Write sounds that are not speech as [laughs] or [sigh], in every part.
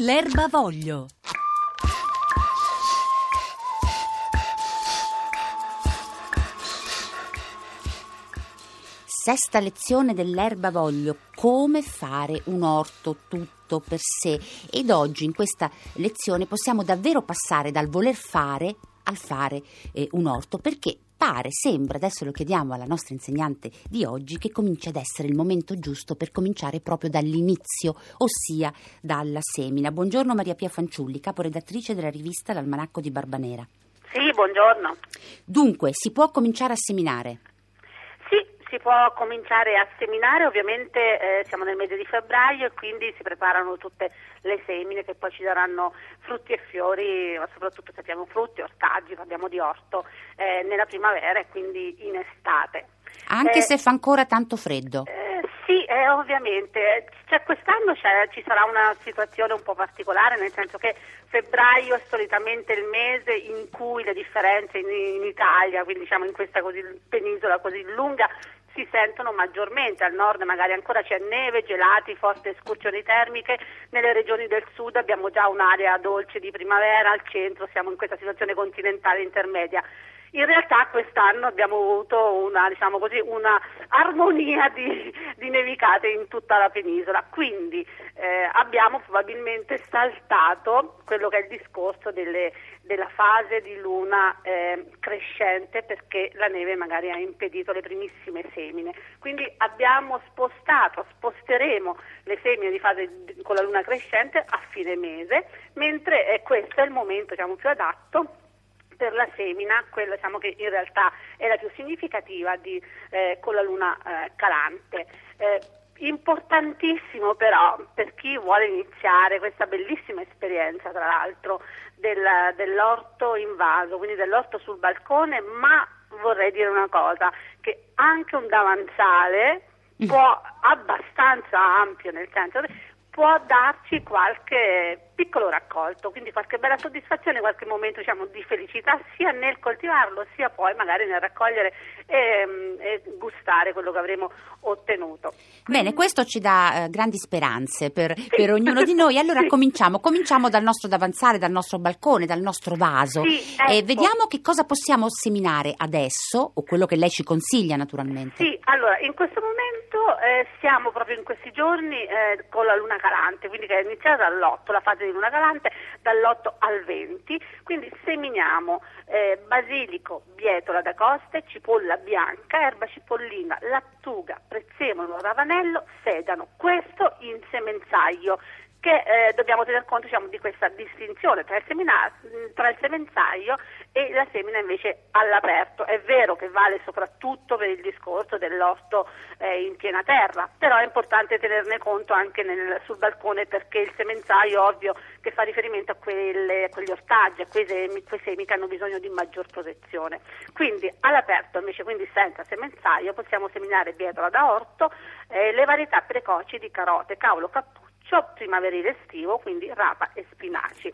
L'erba voglio. Sesta lezione dell'erba voglio, come fare un orto tutto per sé. Ed oggi in questa lezione possiamo davvero passare dal voler fare al fare eh, un orto perché pare, sembra, adesso lo chiediamo alla nostra insegnante di oggi, che comincia ad essere il momento giusto per cominciare proprio dall'inizio, ossia dalla semina. Buongiorno Maria Pia Fanciulli, caporedattrice della rivista L'Almanacco di Barbanera. Sì, buongiorno. Dunque, si può cominciare a seminare? Può cominciare a seminare, ovviamente eh, siamo nel mese di febbraio e quindi si preparano tutte le semine che poi ci daranno frutti e fiori, ma soprattutto se abbiamo frutti, ortaggi, parliamo di orto, eh, nella primavera e quindi in estate. Anche Eh, se fa ancora tanto freddo. Eh, sì, eh, ovviamente. Cioè, quest'anno c'è- ci sarà una situazione un po' particolare, nel senso che febbraio è solitamente il mese in cui le differenze in, in Italia, quindi diciamo in questa così, penisola così lunga, si sentono maggiormente. Al nord magari ancora c'è neve, gelati, forti escursioni termiche. Nelle regioni del sud abbiamo già un'area dolce di primavera, al centro siamo in questa situazione continentale intermedia. In realtà quest'anno abbiamo avuto una, diciamo così, una armonia di, di nevicate in tutta la penisola, quindi eh, abbiamo probabilmente saltato quello che è il discorso delle- della fase di luna eh, crescente perché la neve magari ha impedito le primissime semine. Quindi abbiamo spostato, sposteremo le semine di fase di- con la luna crescente a fine mese, mentre eh, questo è il momento diciamo, più adatto per la semina, quella diciamo che in realtà è la più significativa di, eh, con la luna eh, calante. Importantissimo però per chi vuole iniziare questa bellissima esperienza, tra l'altro, del- dell'orto in vaso, quindi dell'orto sul balcone, ma vorrei dire una cosa, che anche un davanzale può abbastanza ampio, nel senso può darci qualche piccolo raccolto, quindi qualche bella soddisfazione, qualche momento diciamo, di felicità sia nel coltivarlo sia poi magari nel raccogliere e, e gustare quello che avremo ottenuto. Bene, questo ci dà eh, grandi speranze per, per ognuno di noi. Allora [laughs] Sì. cominciamo, cominciamo dal nostro davanzale, dal nostro balcone, dal nostro vaso. Sì, E ecco. vediamo che cosa possiamo seminare adesso, o quello che lei ci consiglia naturalmente. Sì, allora in questo momento eh, siamo proprio in questi giorni eh, con la luna calante, quindi che è iniziata dall'8, la fase di luna calante dall'8 al 20, quindi seminiamo eh, basilico, bietola da coste, cipolla bianca, erba cipollina, lattuga, prezzemolo, ravanello, sedano, questo in semenzaio che eh, dobbiamo tener conto diciamo, di questa distinzione tra il, semina- tra il semenzaio e la semina invece all'aperto. È vero che vale soprattutto per il discorso dell'orto eh, in piena terra, però è importante tenerne conto anche nel- sul balcone perché il semenzaio ovvio che fa riferimento a, quelle- a quegli ortaggi, a quei semi, quei semi che hanno bisogno di maggior protezione. Quindi all'aperto invece quindi senza semenzaio possiamo seminare bietola da orto, eh, le varietà precoci di carote, cavolo, cappuccio, primaverile estivo, quindi rapa e spinaci.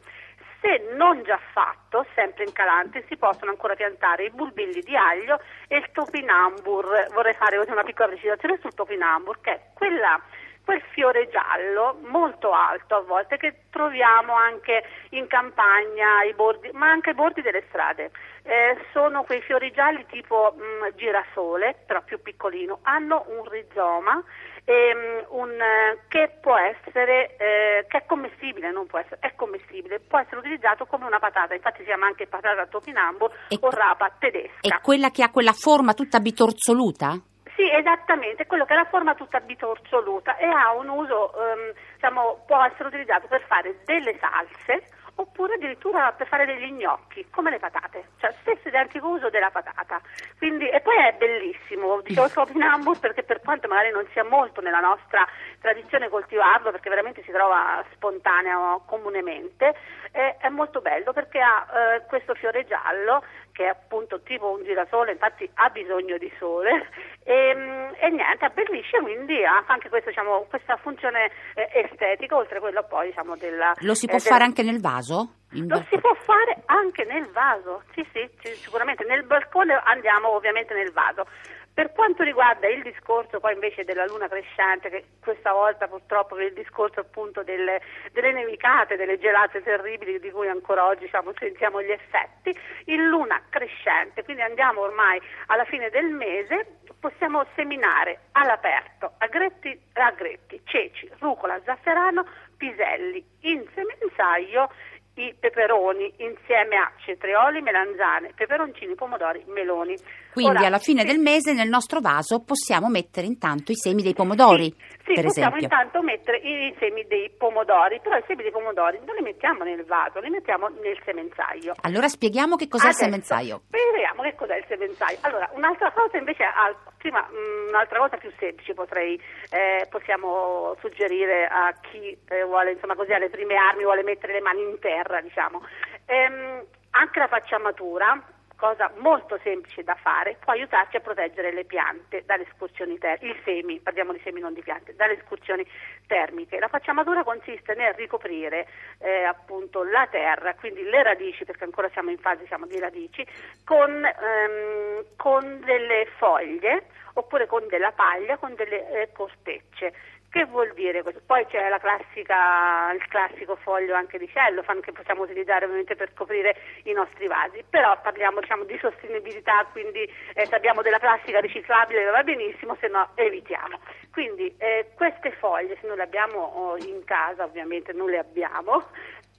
Se non già fatto, sempre in calante, si possono ancora piantare i bulbilli di aglio e il topinambur. Vorrei fare una piccola precisazione sul topinambur, che è quella, quel fiore giallo molto alto a volte che troviamo anche in campagna, ai bordi, ma anche ai bordi delle strade. Eh, sono quei fiori gialli tipo mh, girasole, però più piccolino, hanno un rizoma ehm, un, eh, che può essere, eh, che è commestibile, non può essere, è commestibile, può essere utilizzato come una patata, infatti si chiama anche patata topinambur E- o rapa tedesca. È quella che ha quella forma tutta bitorzoluta? Sì, esattamente, quello che è la forma tutta bitorzoluta e ha un uso, ehm, diciamo, può essere utilizzato per fare delle salse oppure addirittura per fare degli gnocchi, come le patate, cioè stesso identico uso della patata. Quindi, e poi è bellissimo, dicevo il topinambur perché per quanto magari non sia molto nella nostra tradizione coltivarlo, perché veramente si trova spontaneo comunemente, eh, è molto bello perché ha eh, questo fiore giallo che è appunto tipo un girasole, infatti ha bisogno di sole [laughs] e, mm, e niente, abbellisce quindi ha anche questo, diciamo, questa funzione eh, estetica oltre a quella poi diciamo della... Lo si eh, può del- fare anche nel vaso? In Lo si può fare anche nel vaso, sì sì, sì, sicuramente nel balcone andiamo ovviamente nel vaso. Per quanto riguarda il discorso poi invece della luna crescente, che questa volta purtroppo per il discorso appunto delle, delle nevicate, delle gelate terribili di cui ancora oggi diciamo, sentiamo gli effetti, in luna crescente, quindi andiamo ormai alla fine del mese, possiamo seminare all'aperto agretti, agretti ceci, rucola, zafferano, piselli, in semenzaio i peperoni insieme a cetrioli, melanzane, peperoncini, pomodori, meloni. Quindi Ora, alla fine sì, del mese nel nostro vaso possiamo mettere intanto i semi dei pomodori, sì, per possiamo esempio. intanto mettere i semi dei pomodori, però i semi dei pomodori non li mettiamo nel vaso, li mettiamo nel semenzaio. Allora spieghiamo che cos'è il Adesso, semenzaio. Vediamo che cos'è il semenzaio. Allora, un'altra cosa invece, al- prima, mh, un'altra cosa più semplice potrei, eh, possiamo suggerire a chi eh, vuole, insomma, così alle prime armi, vuole mettere le mani in terra, diciamo. Ehm, anche la facciamatura, cosa molto semplice da fare, può aiutarci a proteggere le piante dalle escursioni termiche, i semi, parliamo di semi non di piante, dalle escursioni termiche. La facciamatura consiste nel ricoprire eh, appunto la terra, quindi le radici, perché ancora siamo in fase siamo di radici, con, ehm, con delle foglie oppure con della paglia, con delle eh, cortecce. Che vuol dire questo? Poi c'è la classica, il classico foglio anche di cellofan che possiamo utilizzare ovviamente per coprire i nostri vasi, però parliamo diciamo, di sostenibilità, quindi eh, se abbiamo della plastica riciclabile va benissimo, se no evitiamo. Quindi eh, queste foglie, se non le abbiamo oh, in casa, ovviamente non le abbiamo,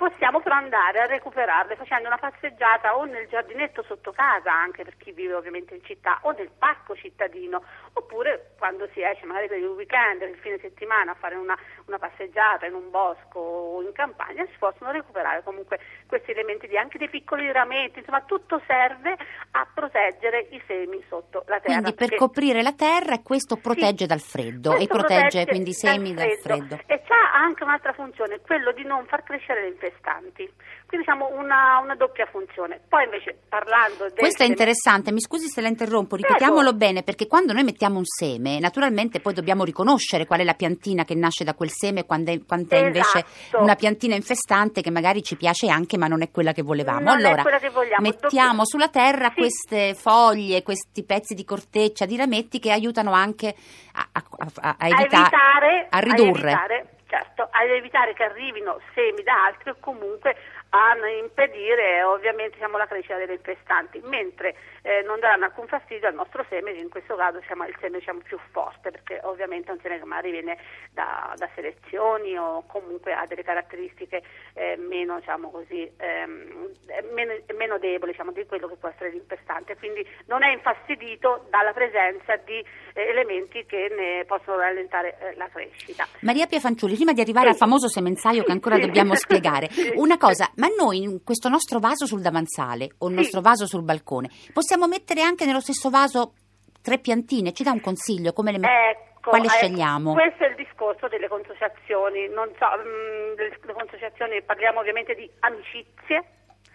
possiamo però andare a recuperarle facendo una passeggiata o nel giardinetto sotto casa, anche per chi vive ovviamente in città, o nel parco cittadino, oppure quando si esce magari per il weekend, per il fine settimana a fare una, una passeggiata in un bosco o in campagna, si possono recuperare comunque questi elementi di anche dei piccoli rametti, insomma tutto serve a proteggere i semi sotto la terra. Quindi per perché- coprire la terra questo protegge Sì. dal freddo e Questo protegge quindi i semi dal freddo. E c'ha anche un'altra funzione, quello di non far crescere le infestanti. Quindi diciamo una, una doppia funzione. Poi invece parlando del Questo è interessante, mi scusi se la interrompo, ripetiamolo bene perché quando noi mettiamo un seme, naturalmente poi dobbiamo riconoscere qual è la piantina che nasce da quel seme e quando è, quando è invece Esatto. una piantina infestante che magari ci piace anche ma non è quella che volevamo. Non allora, che mettiamo Dobbiamo- sulla terra Sì. queste foglie, questi pezzi di corteccia, di rametti che aiutano anche a, a- a- a evita- evitare, a ridurre. evitare, certo, a evitare che arrivino semi da altri o comunque a impedire ovviamente diciamo, la crescita delle infestanti, mentre eh, non daranno alcun fastidio al nostro seme, che in questo caso diciamo, è il seme diciamo, più forte, perché ovviamente è un seme che magari viene da, da selezioni o comunque ha delle caratteristiche eh, meno, diciamo così, ehm, meno, meno deboli diciamo, di quello che può essere l'infestante, quindi non è infastidito dalla presenza di eh, elementi che ne possono rallentare eh, la crescita. Maria Pia Fanciulli, prima di arrivare Sì. al famoso semenzaio che ancora Sì. dobbiamo spiegare, [laughs] una cosa, ma noi in questo nostro vaso sul davanzale o il nostro vaso sul balcone, possiamo mettere anche nello stesso vaso tre piantine? Ci dà un consiglio? Come le mettiamo? Ecco, Quale eh, scegliamo? Questo è il discorso delle consociazioni, non so, mm, delle delle consociazioni parliamo ovviamente di amicizie.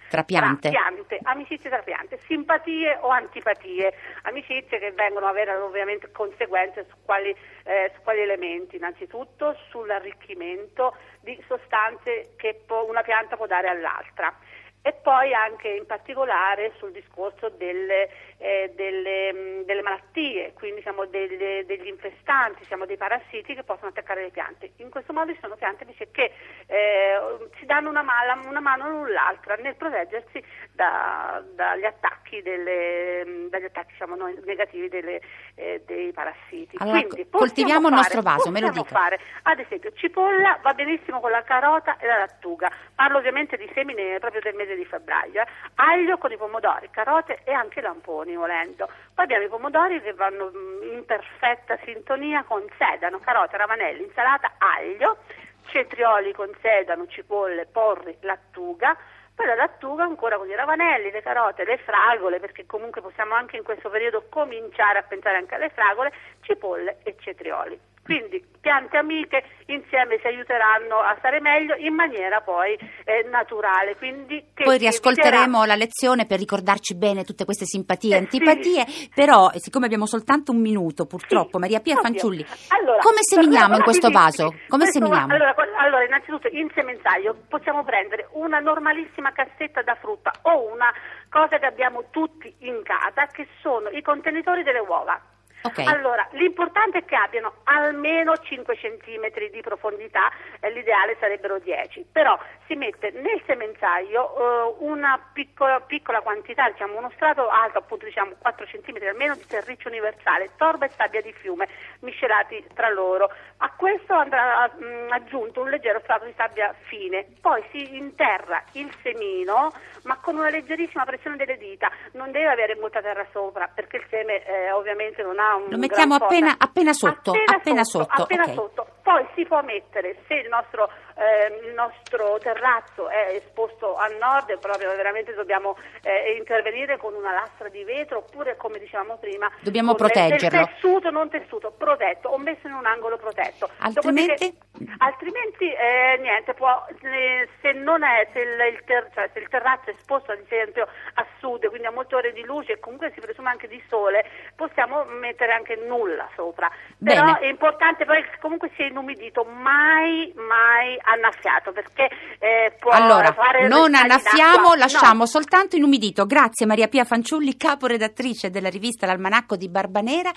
Tra piante? Tra piante, amicizie tra piante, simpatie o antipatie, amicizie che vengono a avere ovviamente conseguenze su quali, eh, su quali elementi, innanzitutto sull'arricchimento di sostanze che può- una pianta può dare all'altra e poi anche in particolare sul discorso delle, eh, delle, mh, delle malattie, quindi siamo delle- degli infestanti, siamo dei parassiti che possono attaccare le piante. In questo modo ci sono piante che eh, si danno una, mala- una mano l'un l'altra nel proteggersi da- dagli attacchi, delle- mh, dagli attacchi diciamo, negativi delle- eh, dei parassiti. Allora, Quindi co- coltiviamo il nostro fare- vaso, me lo dica. fare, ad esempio, cipolla va benissimo con la carota e la lattuga. Parlo ovviamente di semine proprio del mese di febbraio. eh. Aglio con i pomodori, carote e anche lamponi volendo. Poi abbiamo i pomodori che vanno mm, in perfetta sintonia con sedano, carote, ravanelli, insalata, aglio, cetrioli con sedano, cipolle, porri, lattuga. Poi la lattuga ancora con i ravanelli, le carote, le fragole, perché comunque possiamo anche in questo periodo cominciare a pensare anche alle fragole, cipolle e cetrioli. Quindi piante amiche insieme si aiuteranno a stare meglio in maniera poi eh, naturale. Quindi che Poi riascolteremo la lezione per ricordarci bene tutte queste simpatie e Eh, antipatie, però eh, siccome abbiamo soltanto un minuto purtroppo, Sì, Maria Pia ovvio. Fanciulli, Allora, come seminiamo in questo vaso? Come Questo seminiamo? Allora, allora, innanzitutto in semenzaio possiamo prendere una normalissima cassetta da frutta o una cosa che abbiamo tutti in casa che sono i contenitori delle uova. Ok. Allora, l'importante è che abbiano almeno 5 centimetri di profondità, eh, l'ideale sarebbero 10, però si mette nel semenzaio eh, una piccola, piccola quantità, diciamo uno strato alto, appunto diciamo 4 centimetri almeno di terriccio universale, torba e sabbia di fiume miscelati tra loro. A questo andrà mh, aggiunto un leggero strato di sabbia fine, poi si interra il semino ma con una leggerissima pressione delle dita, non deve avere molta terra sopra perché il seme eh, ovviamente non ha Lo mettiamo appena, appena sotto, appena, appena sotto, sotto, appena ok. sotto. Poi si può mettere, se il nostro, eh, il nostro terrazzo è esposto a nord, proprio veramente dobbiamo eh, intervenire con una lastra di vetro oppure come dicevamo prima Dobbiamo proteggerlo. Del tessuto, non tessuto, protetto o messo in un angolo protetto. Altrimenti? Dopodiché- altrimenti eh, niente, può, eh, se, non è, se, il, il ter- cioè, se il terrazzo è esposto ad esempio a sud, quindi a molte ore di luce e comunque si presume anche di sole, possiamo mettere anche nulla sopra. Però Bene. è importante poi comunque sia inumidito, mai, mai annaffiato, perché eh, può Allora, fare non annaffiamo, lasciamo No. soltanto inumidito. Grazie Maria Pia Fanciulli, caporedattrice della rivista L'Almanacco di Barbanera.